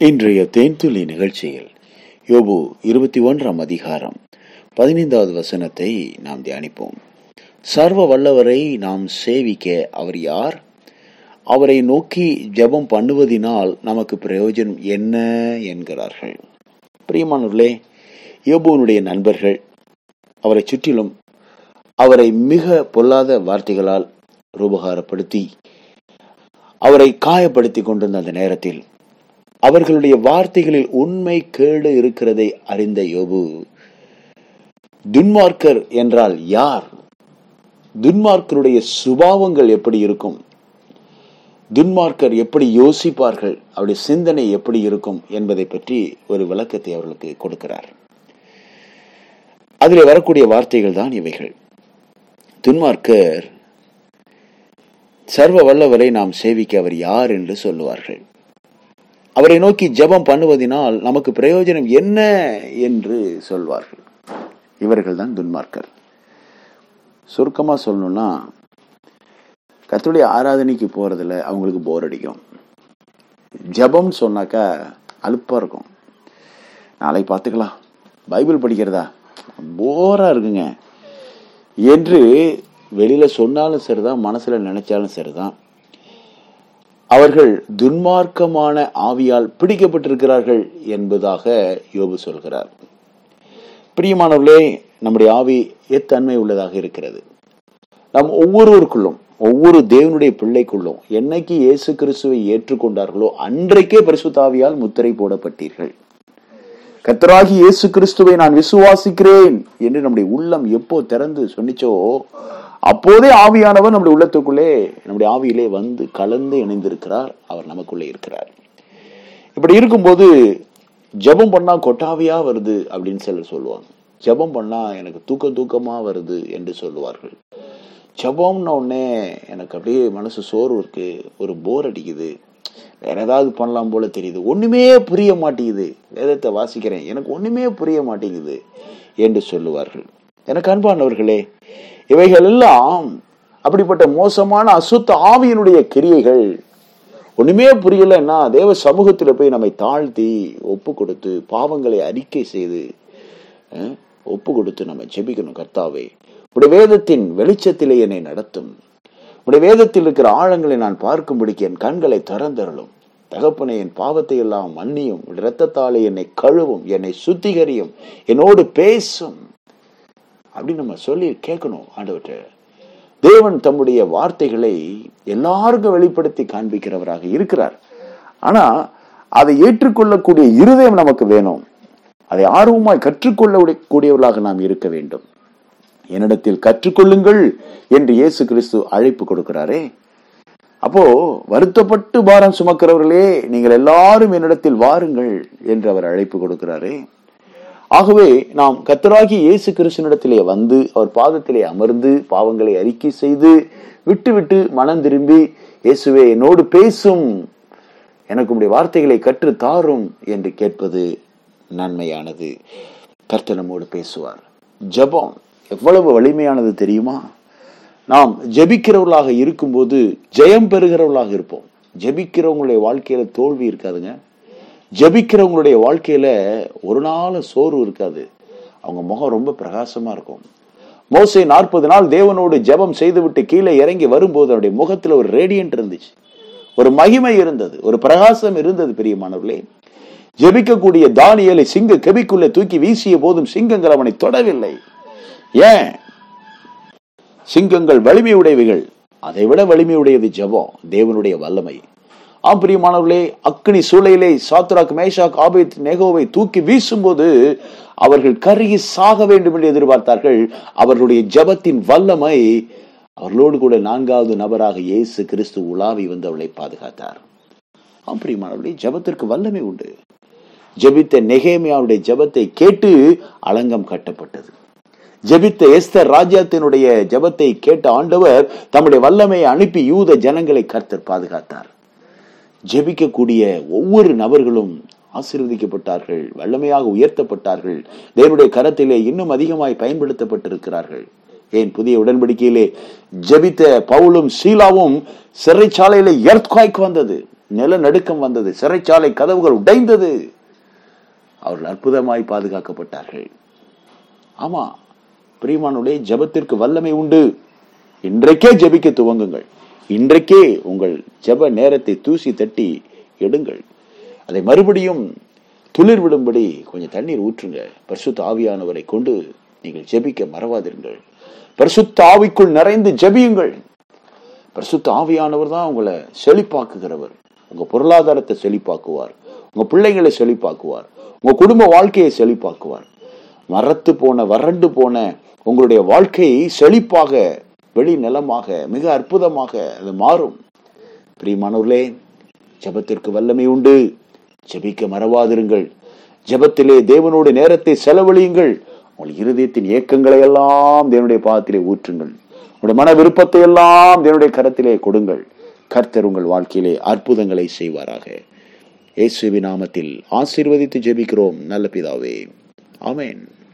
இன்றைய தேன்துளி நிகழ்ச்சியில் யோபு இருபத்தி ஒன்றாம் அதிகாரம் பதினைந்தாவது வசனத்தை நாம் தியானிப்போம். சர்வ வல்லவரை நாம் சேவிக்க அவர் யார்? அவரை நோக்கி ஜெபம் பண்ணுவதினால் நமக்கு பிரயோஜனம் என்ன? என்கிறார்கள். பிரியமானவர்களே யோபுவனுடைய நண்பர்கள் அவரை சுற்றிலும் அவரை மிக பொல்லாத வார்த்தைகளால் ரூபகாரப்படுத்தி அவரை காயப்படுத்தி கொண்டிருந்த அந்த நேரத்தில் அவர்களுடைய வார்த்தைகளில் உண்மை கேடு இருக்கிறதை அறிந்த யோபு. துன்மார்க்கர் என்றால் யார்? துன்மார்க்கருடைய சுபாவங்கள் எப்படி இருக்கும்? துன்மார்க்கர் எப்படி யோசிப்பார்கள்? அவருடைய சிந்தனை எப்படி இருக்கும்? என்பதை பற்றி ஒரு விளக்கத்தை அவர்களுக்கு கொடுக்கிறார். அதில் வரக்கூடிய வார்த்தைகள் தான் இவைகள். துன்மார்க்கர் சர்வ வல்லவரை நாம் சேவிக்க அவர் யார்? என்று சொல்லுவார்கள். அவரை நோக்கி ஜெபம் பண்ணுவதினால் நமக்கு பிரயோஜனம் என்ன என்று சொல்வார்கள். இவர்கள் தான் துன்மார்க்கர். சுருக்கமாக சொல்லணும்னா கத்துடைய ஆராதனைக்கு போகிறதுல அவங்களுக்கு போர் அடிக்கும். ஜெபம் சொன்னாக்கா அலுப்பாக இருக்கும். நாளைக்கு பார்த்துக்கலாம். பைபிள் படிக்கிறதா? போராக இருக்குங்க. என்று வெளியில் சொன்னாலும் சரிதான் மனசில் நினைச்சாலும் சரிதான். அவர்கள் துன்மார்க்கமான ஆவியால் பிடிக்கப்பட்டிருக்கிறார்கள் என்பதாக யோபு சொல்கிறார். பிரியமானவர்களே நம்முடைய ஆவி எத்தன்மை உள்ளதாக இருக்கிறது. நாம் ஒவ்வொருவருக்குள்ளும் ஒவ்வொரு தேவனுடைய பிள்ளைக்குள்ளும் என்னைக்கு இயேசு கிறிஸ்துவை ஏற்றுக்கொண்டார்களோ அன்றைக்கே பரிசுத்தாவியால் முத்திரை போடப்பட்டீர்கள். கத்தராகி இயேசு கிறிஸ்துவை நான் விசுவாசிக்கிறேன் என்று நம்முடைய உள்ளம் எப்போ திறந்து சொன்னிச்சோ அப்போதே ஆவியானவர் நம்முடைய உள்ளத்துக்குள்ளே நம்முடைய ஆவியிலே வந்து கலந்து இணைந்திருக்கிறார். அவர் நமக்குள்ளே இருக்கிறார். இப்படி இருக்கும்போது ஜபம் பண்ணா கொட்டாவியா வருது அப்படின்னு சிலர் சொல்லுவாங்க. ஜபம் பண்ணா எனக்கு தூக்கம் தூக்கமா வருது என்று சொல்லுவார்கள். ஜபம்ன உடனே எனக்கு அப்படியே மனசு சோர்வு இருக்கு ஒரு போர் அடிக்குது. வேற ஏதாவது பண்ணலாம் போல தெரியுது. ஒண்ணுமே புரிய மாட்டேங்குது. வேதத்தை வாசிக்கிறேன். எனக்கு ஒண்ணுமே புரிய மாட்டேங்குது என்று சொல்லுவார்கள். எனக்கு அன்பானவர்களே இவைகள் எல்லாம் அப்படிப்பட்ட மோசமான அசுத்த ஆவியினுடைய கிரியைகள். ஒண்ணுமே புரியலன்னா தேவ சமூகத்தில் போய் நம்மை தாழ்த்தி ஒப்பு கொடுத்து பாவங்களை அறிக்கை செய்து ஒப்பு கொடுத்து நம்ம ஜெபிக்கணும் கர்த்தாவே. உடைய வேதத்தின் வெளிச்சத்திலே என்னை நடத்தும். உடைய வேதத்தில் இருக்கிற ஆழங்களை நான் பார்க்கும்படிக்கு என் கண்களை திறந்தருளும். தகப்பனை என் பாவத்தை எல்லாம் மன்னியும். இரத்தத்தாலே என்னை கழுவும் என்னை சுத்திகரியும் என்னோடு பேசும். அப்படின்னு நம்ம சொல்லி கேட்கணும் ஆண்டவற்ற தேவன் தம்முடைய வார்த்தைகளை எல்லாருக்கும் வெளிப்படுத்தி காண்பிக்கிறவராக இருக்கிறார். ஆனா அதை ஏற்றுக்கொள்ளக்கூடிய இருதயம் நமக்கு வேணும். அதை ஆர்வமாய் கற்றுக்கொள்ள கூடியவர்களாக நாம் இருக்க வேண்டும். என்னிடத்தில் கற்றுக்கொள்ளுங்கள் என்று இயேசு கிறிஸ்து அழைப்பு கொடுக்கிறாரே. அப்போ வருத்தப்பட்டு பாரம் சுமக்கிறவர்களே நீங்கள் எல்லாரும் என்னிடத்தில் வாருங்கள் என்று அவர் அழைப்பு கொடுக்கிறாரே. ஆகவே நாம் கத்தராகி இயேசு கிறிஸ்தனிடத்திலே வந்து அவர் பாதத்திலே அமர்ந்து பாவங்களை அறிக்கை செய்து விட்டுவிட்டு மனம் திரும்பி இயேசுவே என்னோடு பேசும் எனக்கு உடைய வார்த்தைகளை கற்று தாரும் என்று கேட்பது நன்மையானது. கர்த்தனமோடு பேசுவார். ஜபம். எவ்வளவு வலிமையானது தெரியுமா? நாம் ஜெபிக்கிறவர்களாக இருக்கும்போது ஜெயம் பெறுகிறவர்களாக இருப்போம். ஜெபிக்கிறவங்களுடைய வாழ்க்கையில தோல்வி இருக்காதுங்க. ஜபிக்கிறவங்களுடைய வாழ்க்கையில ஒரு நாள் சோர்வு இருக்காது. அவங்க முகம் ரொம்ப பிரகாசமா இருக்கும். மோசை நாற்பது நாள் தேவனோடு ஜெபம் செய்துவிட்டு கீழே இறங்கி வரும்போது அவருடைய முகத்துல ஒரு ரேடியன்ட் இருந்துச்சு. ஒரு மகிமை இருந்தது. ஒரு பிரகாசம் இருந்தது பெரியமானவர்களே. ஜெபிக்கக்கூடிய தானியலை சிங்க கெபிக்குள்ளே தூக்கி வீசிய போதும் சிங்கங்கள் அவனை தொடவில்லை. ஏன்? சிங்கங்கள் வலிமை உடையவைகள் அதை விட வலிமை உடையது ஜபம் தேவனுடைய வல்லமை. ஆம் பிரியமானவர்களே அக்னி சூளையிலே சாத்ராக் மேஷாக் ஆபித் நெகோவை தூக்கி வீசும்போது அவர்கள் கருகி சாக வேண்டும் என்று எதிர்பார்த்தார்கள். அவர்களுடைய ஜபத்தின் வல்லமை அவர்களோடு கூட நான்காவது நபராக இயேசு கிறிஸ்து உலாவி வந்து அவளை பாதுகாத்தார். ஆம் பிரியமானவர்களே ஜபத்திற்கு வல்லமை உண்டு. ஜபித்த நெகேமியாவுடைய ஜபத்தை கேட்டு அலங்கம் கட்டப்பட்டது. ஜபித்த எஸ்தர் ராஜ்யத்தினுடைய ஜபத்தை கேட்ட ஆண்டவர் தம்முடைய வல்லமையை அனுப்பி யூத ஜனங்களை கர்த்தர் பாதுகாத்தார். ஜெபிக்கக்கூடிய ஒவ்வொரு நபர்களும் ஆசீர்வதிக்கப்பட்டார்கள் வல்லமையாக உயர்த்தப்பட்டார்கள் தேவனுடைய கரத்திலே இன்னும் அதிகமாய் பயன்படுத்தப்பட்டிருக்கிறார்கள். ஏன்? புதிய உடன்படிக்கையிலே ஜெபித்த பவுலும் சீலாவும் சிறைச்சாலையில எர்த்காய்க்கு வந்தது நிலநடுக்கம் வந்தது சிறைச்சாலை கதவுகள் உடைந்தது. அவர்கள் அற்புதமாய் பாதுகாக்கப்பட்டார்கள். ஆமா பிரியமானுடைய ஜெபத்திற்கு வல்லமை உண்டு. இன்றைக்கே ஜபிக்க துவங்குங்கள். இன்றைக்கே உங்கள் ஜெப நேரத்தை தூசி தட்டி எடுங்கள். அதை மறுபடியும் துளிர் விடும்படி கொஞ்சம் தண்ணீர் ஊற்றுங்க. பரிசுத்த ஆவியானவரை கொண்டு நீங்கள் ஜெபிக்க மறவாதிருங்கள். பரிசுத்த ஆவிக்குள் நிறைந்து ஜெபியுங்கள். பரிசுத்த ஆவியானவர் தான் உங்களை செழிப்பாக்குகிறவர். உங்க பொருளாதாரத்தை செழிப்பாக்குவார். உங்க பிள்ளைங்களை செழிப்பாக்குவார். உங்க குடும்ப வாழ்க்கையை செழிப்பாக்குவார். மரத்து போன வறண்டு போன உங்களுடைய வாழ்க்கையை செழிப்பாக வெளிநலமாக மிக அற்புதமாக அது மாறும். பிரியமானவர்களே ஜெபத்திற்கு வல்லமை உண்டு. ஜெபிக்க மறவாதிருங்கள். ஜெபத்திலே தேவனோட நேரத்தை செலவழியுங்கள். உங்கள் இருதயத்தின் ஏக்கங்களை எல்லாம் தேவனுடைய பாதத்திலே ஊற்றுங்கள். உங்களுடைய மன விருப்பத்தை எல்லாம் தேவனுடைய கரத்திலே கொடுங்கள். கர்த்தர் உங்கள் வாழ்க்கையிலே அற்புதங்களை செய்வாராக. இயேசுவி நாமத்தில் ஆசீர்வதித்து ஜெபிக்கிறோம். நல்ல பிதாவே. ஆமேன்.